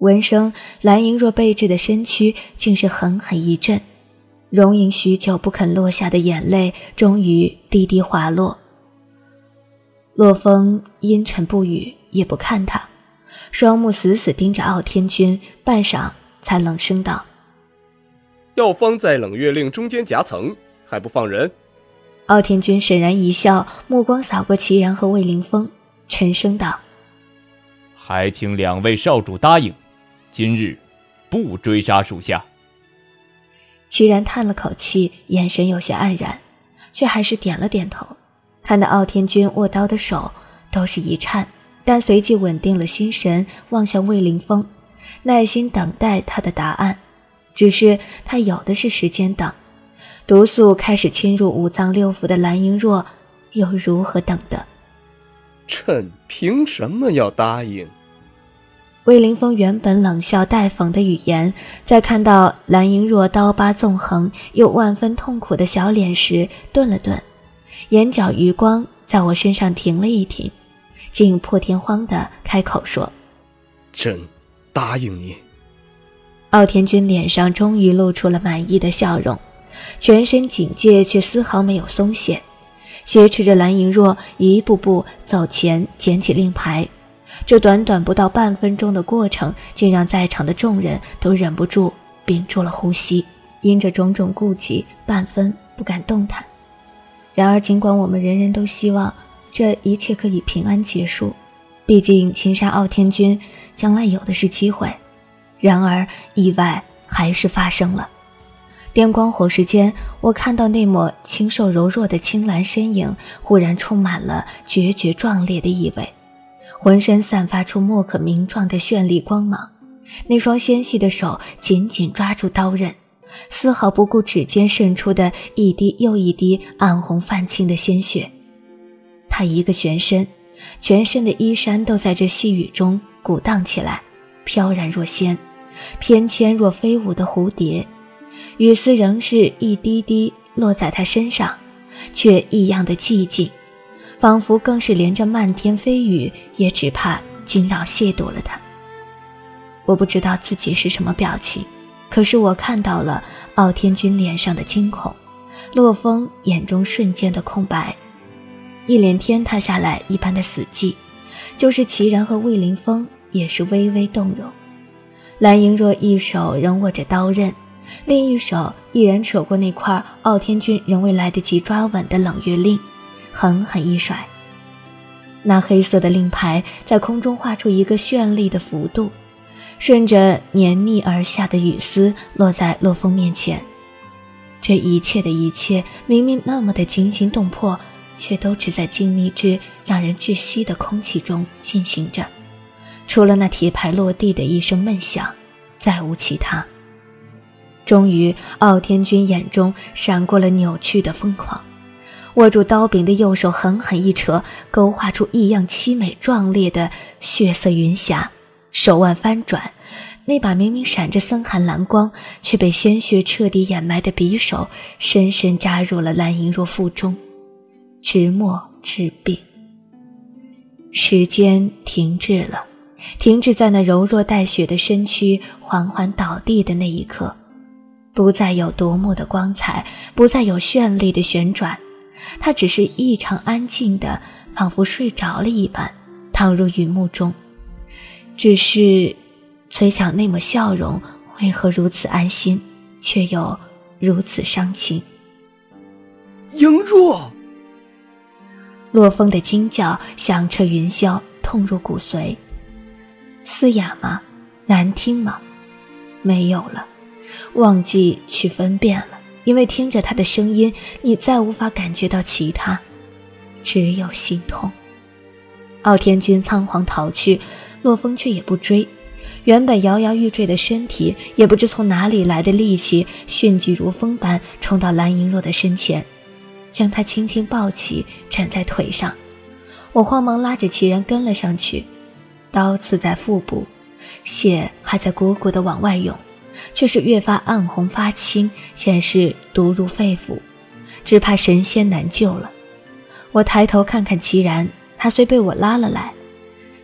闻声，蓝莹若背至的身躯竟是狠狠一震，容盈许久不肯落下的眼泪终于滴滴滑落。洛风阴沉不语，也不看他，双目死死盯着傲天君，半晌才冷声道：“药方在冷月令中间夹层，还不放人？”傲天君沈然一笑，目光扫过齐然和魏凌风，沉声道：“还请两位少主答应。”今日不追杀属下。齐然叹了口气，眼神有些黯然，却还是点了点头。看到傲天君握刀的手都是一颤，但随即稳定了心神，望向魏凌风，耐心等待他的答案。只是他有的是时间等。毒素开始侵入五脏六腑的蓝莹若，又如何等的？朕凭什么要答应？魏凌风原本冷笑带讽的语言，在看到蓝莹若刀疤纵横又万分痛苦的小脸时，顿了顿，眼角余光在我身上停了一停，竟破天荒地开口说：“朕答应你。”傲天君脸上终于露出了满意的笑容，全身警戒却丝毫没有松懈，挟持着蓝莹若一步步走前，捡起令牌。这短短不到半分钟的过程，竟让在场的众人都忍不住屏住了呼吸，因着种种顾忌，半分不敢动弹。然而，尽管我们人人都希望这一切可以平安结束，毕竟擒杀傲天君将来有的是机会。然而，意外还是发生了。电光火石间，我看到那抹清瘦柔弱的青蓝身影，忽然充满了决绝壮烈的意味。浑身散发出莫可名状的绚丽光芒，那双纤细的手紧紧抓住刀刃，丝毫不顾指尖渗出的一滴又一滴暗红泛青的鲜血。他一个旋身，全身的衣衫都在这细雨中鼓荡起来，飘然若仙，翩跹若飞舞的蝴蝶。雨丝仍是一滴滴落在他身上，却异样的寂静。仿佛更是连着漫天飞雨，也只怕惊扰亵渎了他。我不知道自己是什么表情，可是我看到了傲天君脸上的惊恐，洛风眼中瞬间的空白，一连天塌下来一般的死寂。就是齐然和魏凌风也是微微动容。蓝莹若一手仍握着刀刃，另一手毅然扯过那块傲天君仍未来得及抓稳的冷月令。狠狠一甩，那黑色的令牌在空中画出一个绚丽的幅度，顺着黏腻而下的雨丝落在洛风面前。这一切的一切，明明那么的惊心动魄，却都只在静谧之让人窒息的空气中进行着。除了那铁牌落地的一声闷响，再无其他。终于，傲天君眼中闪过了扭曲的疯狂。握住刀柄的右手狠狠一扯，勾画出异样凄美壮烈的血色云霞。手腕翻转，那把明明闪着森寒蓝光，却被鲜血彻底掩埋的匕首，深深扎入了蓝莹若腹中，直没至病。时间停滞了，停滞在那柔弱带血的身躯缓缓倒地的那一刻，不再有夺目的光彩，不再有绚丽的旋转。他只是异常安静的，仿佛睡着了一般，躺入云幕中。只是，嘴角那抹笑容为何如此安心，却又如此伤情？莹若，洛风的惊叫响彻云霄，痛入骨髓。嘶哑吗？难听吗？没有了，忘记去分辨了。因为听着他的声音，你再无法感觉到其他，只有心痛。傲天君仓皇逃去，洛风却也不追。原本摇摇欲坠的身体，也不知从哪里来的力气，迅疾如风般冲到蓝莹若的身前，将她轻轻抱起，站在腿上。我慌忙拉着齐然跟了上去，刀刺在腹部，血还在汩汩的往外涌。却是越发暗红发青，显示毒入肺腑，只怕神仙难救了。我抬头看看齐然，他虽被我拉了来，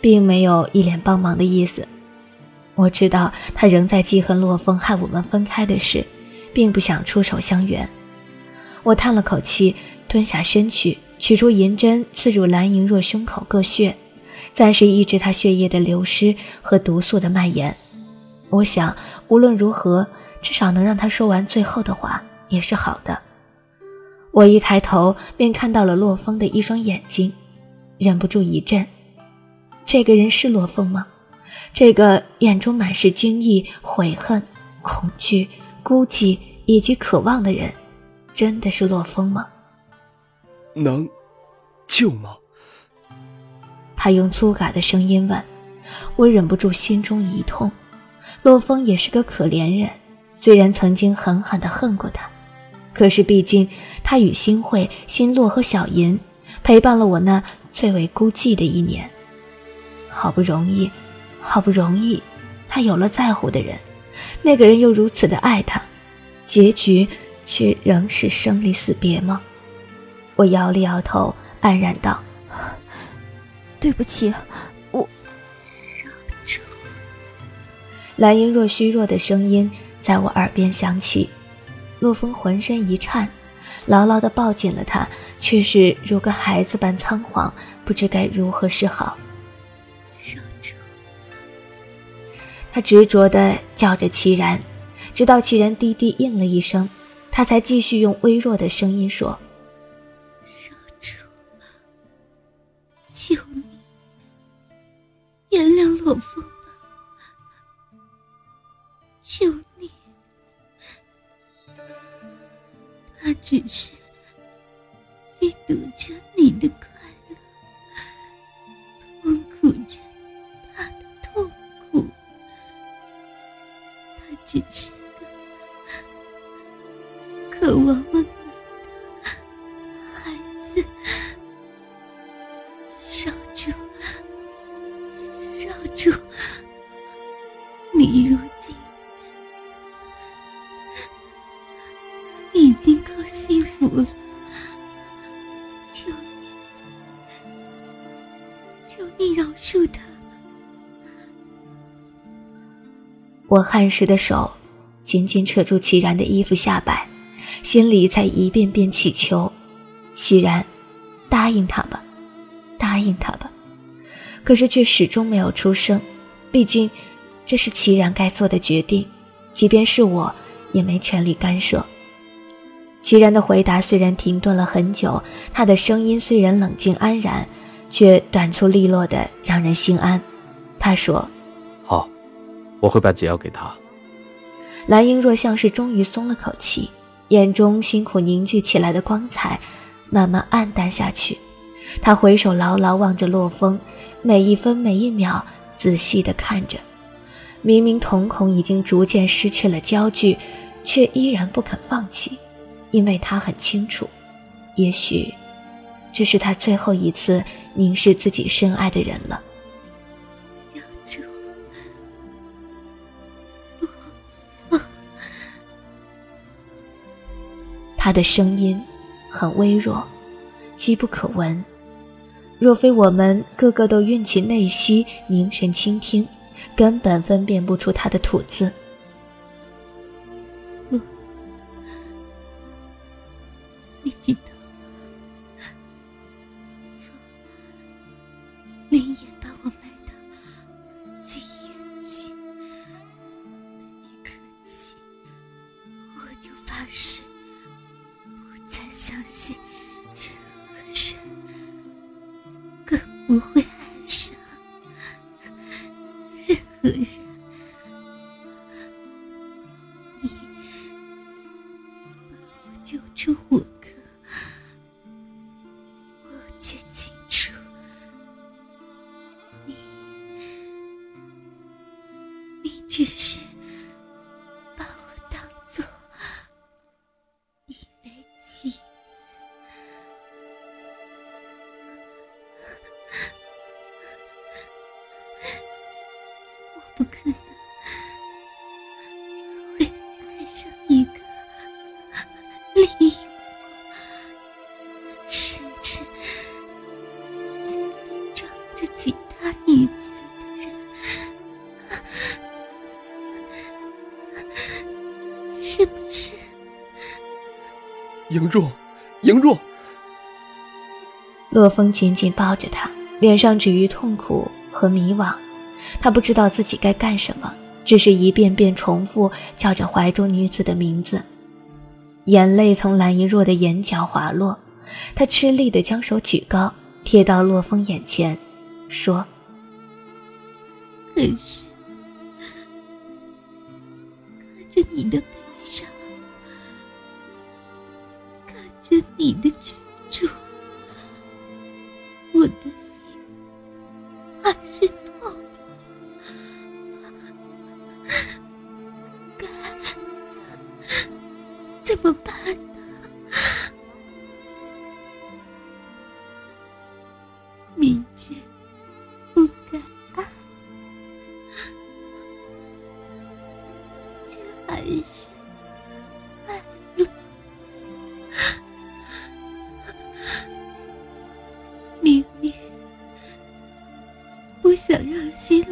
并没有一脸帮忙的意思。我知道他仍在记恨洛风害我们分开的事，并不想出手相援。我叹了口气，蹲下身去，取出银针，刺入蓝莹若胸口各穴，暂时抑制她血液的流失和毒素的蔓延。我想，无论如何，至少能让他说完最后的话，也是好的。我一抬头，便看到了洛风的一双眼睛，忍不住一震。这个人是洛风吗？这个眼中满是惊异、悔恨、恐惧、孤寂以及渴望的人，真的是洛风吗？能救吗？他用粗嘎的声音问。我忍不住心中一痛。洛风也是个可怜人，虽然曾经狠狠地恨过他。可是，毕竟他与新慧、新洛和小银陪伴了我那最为孤寂的一年。好不容易，好不容易，他有了在乎的人，那个人又如此的爱他，结局却仍是生离死别吗？我摇了摇头，黯然道：“ 对不起，我。”蓝莹若虚弱的声音在我耳边响起。洛风浑身一颤，牢牢地抱紧了他，却是如个孩子般仓皇，不知该如何是好。他执着地叫着齐然，直到齐然低低应了一声，他才继续用微弱的声音说：“少主，求你原谅洛风吧，有你。”他只是嫉妒着你的快乐，痛苦着他的痛苦。他只是个渴望我汗湿的手紧紧扯住齐然的衣服下摆，心里在一遍遍祈求：“齐然，答应他吧，答应他吧。”可是却始终没有出声。毕竟，这是齐然该做的决定，即便是我，也没权利干涉。齐然的回答虽然停顿了很久，他的声音虽然冷静安然，却短促利落的让人心安。他说。我会把解药给他。蓝英若像是终于松了口气，眼中辛苦凝聚起来的光彩慢慢暗淡下去。他回首牢牢望着洛风，每一分每一秒仔细地看着。明明瞳孔已经逐渐失去了焦距，却依然不肯放弃，因为他很清楚，也许这是他最后一次凝视自己深爱的人了。他的声音很微弱，机不可闻。若非我们个个都运起内息，凝神倾听，根本分辨不出他的吐字。你知道，从莹若，莹若，洛风紧紧抱着她，脸上止于痛苦和迷惘。他不知道自己该干什么，只是一遍遍重复叫着怀中女子的名字。眼泪从蓝一若的眼角滑落，他吃力地将手举高，贴到洛风眼前，说：“可是看着你的着你的执着，我的心还是痛。该怎么办呢？明知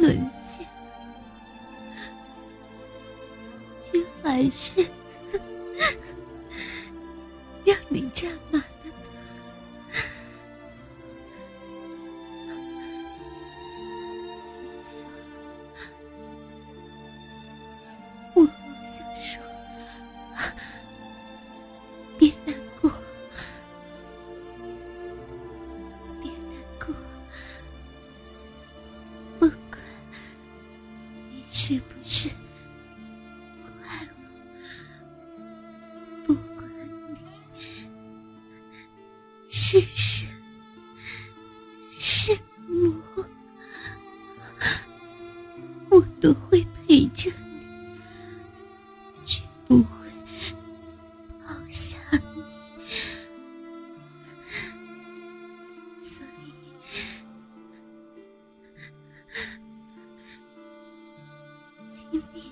沦陷，却还是请你，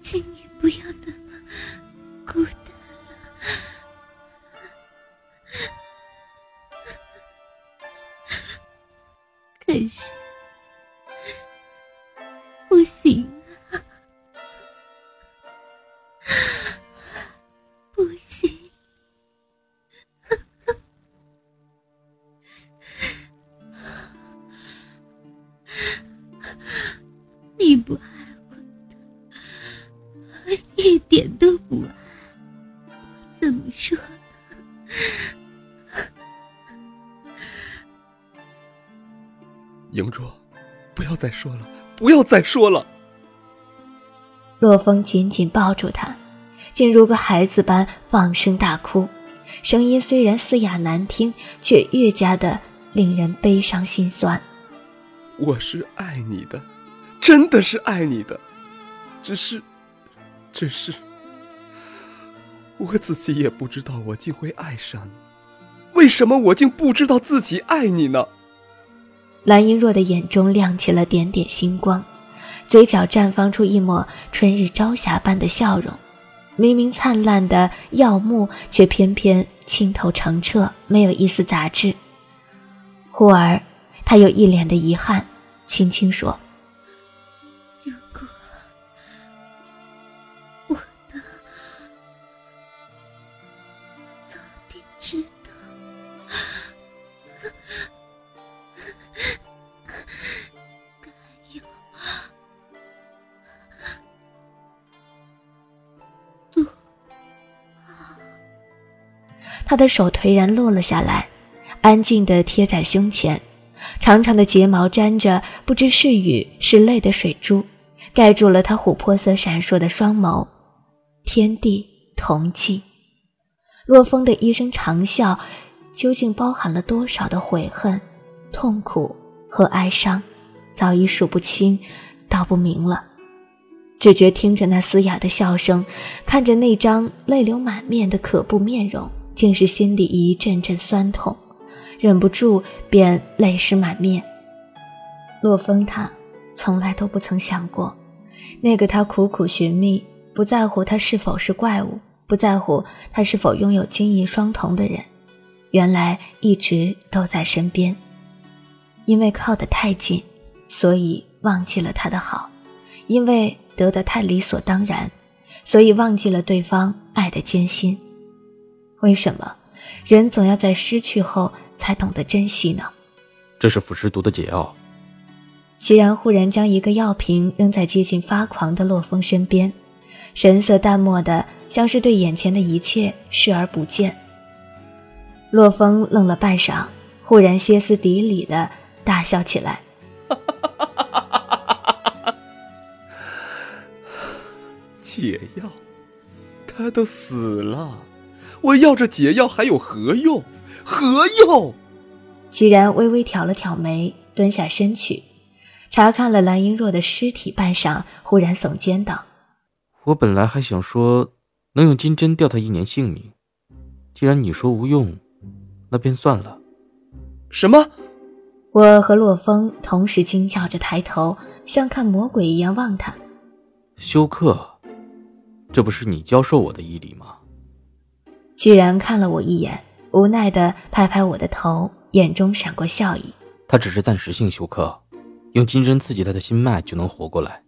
请你不要等莹若，不要再说了，不要再说了。洛风紧紧抱住她，竟如个孩子般放声大哭，声音虽然嘶哑难听，却越加的令人悲伤心酸。我是爱你的，真的是爱你的，只是，只是，我自己也不知道我竟会爱上你。为什么我竟不知道自己爱你呢？蓝莹若的眼中亮起了点点星光，嘴角绽放出一抹春日朝霞般的笑容。明明灿烂的耀目，却偏偏清透澄澈，没有一丝杂质。忽而，他有一脸的遗憾，轻轻说如果我能早点知道，他的手颓然落了下来，安静地贴在胸前，长长的睫毛沾着不知是雨是泪的水珠，盖住了他琥珀色闪烁的双眸。天地同寂。洛风的一声长啸，究竟包含了多少的悔恨、痛苦和哀伤，早已数不清，道不明了。只觉听着那嘶哑的笑声，看着那张泪流满面的可怖面容，竟是心里一阵阵酸痛，忍不住便泪湿满面。洛风他从来都不曾想过，那个他苦苦寻觅，不在乎他是否是怪物，不在乎他是否拥有金银双瞳的人，原来一直都在身边。因为靠得太近，所以忘记了他的好；因为得得太理所当然，所以忘记了对方爱的艰辛。为什么人总要在失去后才懂得珍惜呢？这是腐蚀毒的解药。齐然忽然将一个药瓶扔在接近发狂的洛风身边，神色淡漠的，像是对眼前的一切视而不见。洛风愣了半晌，忽然歇斯底里的大笑起来：“ 解药，他都死了，我要这解药还有何用？何用？”齐然微微挑了挑眉，蹲下身去，查看了蓝英若的尸体半晌，忽然耸肩道：“我本来还想说，能用金针吊他一年性命，既然你说无用。”那便算了。什么？我和洛风同时惊叫着抬头，像看魔鬼一样望他。休克，这不是你教授我的医理吗？既然看了我一眼，无奈的拍拍我的头，眼中闪过笑意。他只是暂时性休克，用金针刺激他的心脉就能活过来。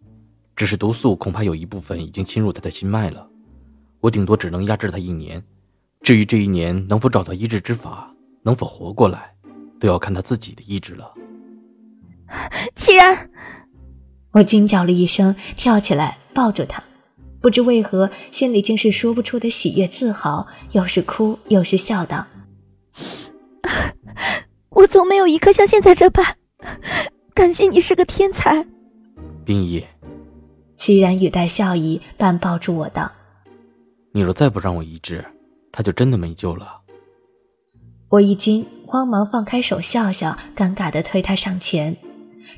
只是毒素恐怕有一部分已经侵入他的心脉了，我顶多只能压制他一年。至于这一年能否找到医治之法，能否活过来，都要看他自己的意志了。既然，我惊叫了一声，跳起来抱住他，不知为何心里竟是说不出的喜悦、自豪，又是哭又是笑道：“我从没有一刻像现在这般感谢你是个天才。”冰衣，凄然语带笑意，半抱住我道：“你若再不让我医治。”他就真的没救了。我一惊，慌忙放开手，笑笑，尴尬的推他上前。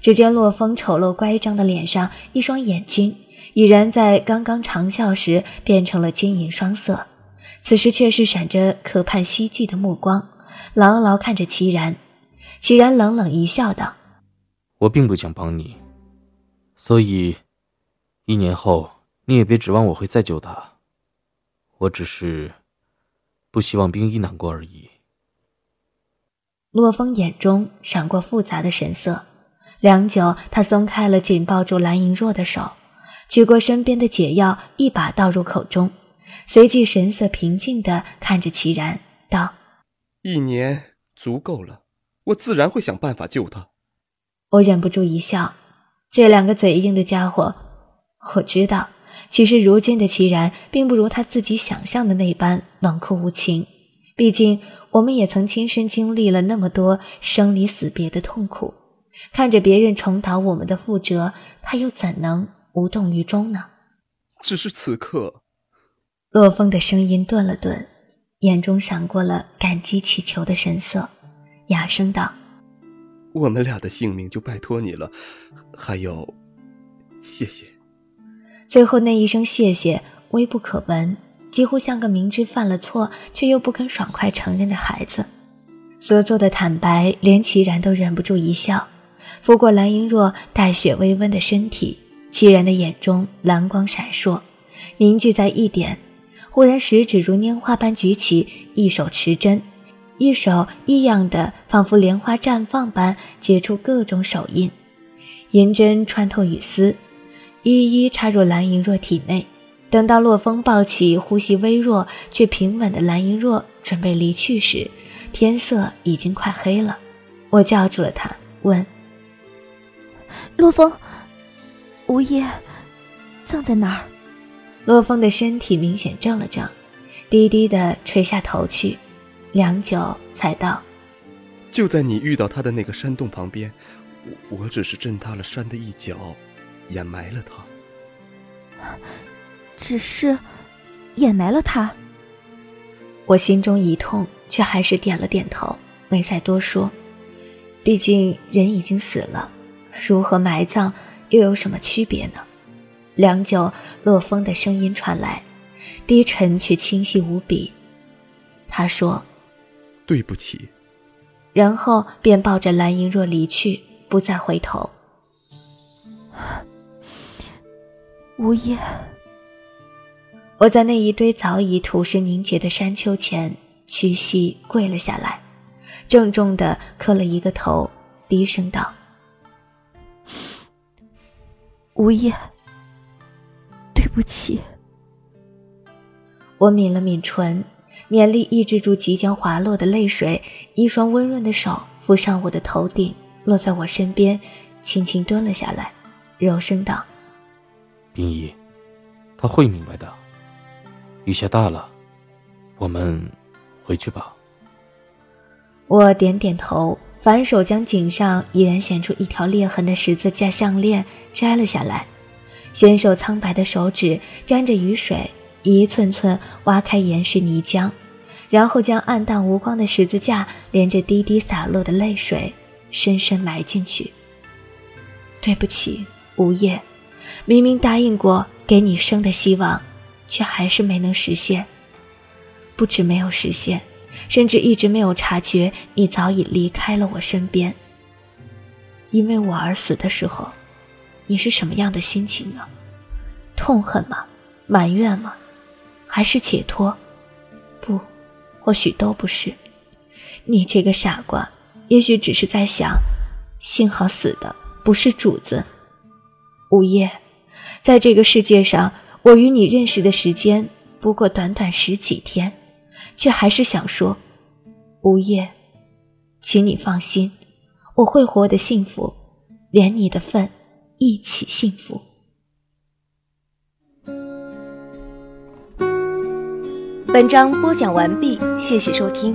只见洛风丑陋乖张的脸上，一双眼睛已然在刚刚长啸时变成了金银双色，此时却是闪着可盼希冀的目光，牢牢看着齐然。齐然冷冷一笑，道：“我并不想帮你，所以一年后你也别指望我会再救他。我只是……”不希望冰衣难过而已。洛风眼中闪过复杂的神色，良久，他松开了紧抱住蓝莹若的手，取过身边的解药，一把倒入口中，随即神色平静地看着齐然，道：“一年足够了，我自然会想办法救他。”我忍不住一笑，这两个嘴硬的家伙，我知道。其实，如今的齐然并不如他自己想象的那般冷酷无情。毕竟，我们也曾亲身经历了那么多生离死别的痛苦，看着别人重蹈我们的覆辙，他又怎能无动于衷呢？只是此刻，洛风的声音顿了顿，眼中闪过了感激祈求的神色，哑声道：“我们俩的性命就拜托你了，还有，谢谢。”最后那一声谢谢，微不可闻，几乎像个明知犯了错却又不肯爽快承认的孩子。所做的坦白，连齐然都忍不住一笑，拂过蓝莹若带血微温的身体，齐然的眼中蓝光闪烁，凝聚在一点。忽然，食指如拈花般举起，一手持针，一手异样的，仿佛莲花绽放般结出各种手印，银针穿透雨丝。一一插入蓝莹若体内，等到洛风抱起呼吸微弱却平稳的蓝莹若准备离去时，天色已经快黑了。我叫住了他，问：“洛风，吴叶葬在哪儿？”洛风的身体明显怔了怔，低低的垂下头去，良久才道：“就在你遇到他的那个山洞旁边，我我只是震塌了山的一角。”掩埋了他，只是掩埋了他。我心中一痛，却还是点了点头，没再多说。毕竟人已经死了，如何埋葬又有什么区别呢？良久，洛风的声音传来，低沉却清晰无比。他说：“对不起。”然后便抱着蓝莹若离去，不再回头。无言。我在那一堆早已土石凝结的山丘前屈膝跪了下来，郑重的磕了一个头，低声道：“无言，不起。我抿了抿唇，勉力抑制住即将滑落的泪水，一双温润的手抚上我的头顶，落在我身边，轻轻蹲了下来，柔声道：“冰姨，他会明白的。雨下大了，我们回去吧。”我点点头，反手将颈上已然显出一条裂痕的十字架项链摘了下来，纤瘦苍白的手指沾着雨水。一寸寸挖开岩石泥浆，然后将暗淡无光的十字架连着滴滴洒落的泪水深深埋进去。对不起，无业，明明答应过给你生的希望，却还是没能实现。不止没有实现，甚至一直没有察觉你早已离开了我身边。因为我而死的时候，你是什么样的心情呢？痛恨吗？埋怨吗？还是解脱？不，或许都不是。你这个傻瓜，也许只是在想：幸好死的不是主子。午夜，在这个世界上，我与你认识的时间不过短短十几天，却还是想说：无夜，请你放心，我会活得幸福，连你的份一起幸福。本章播讲完毕，谢谢收听。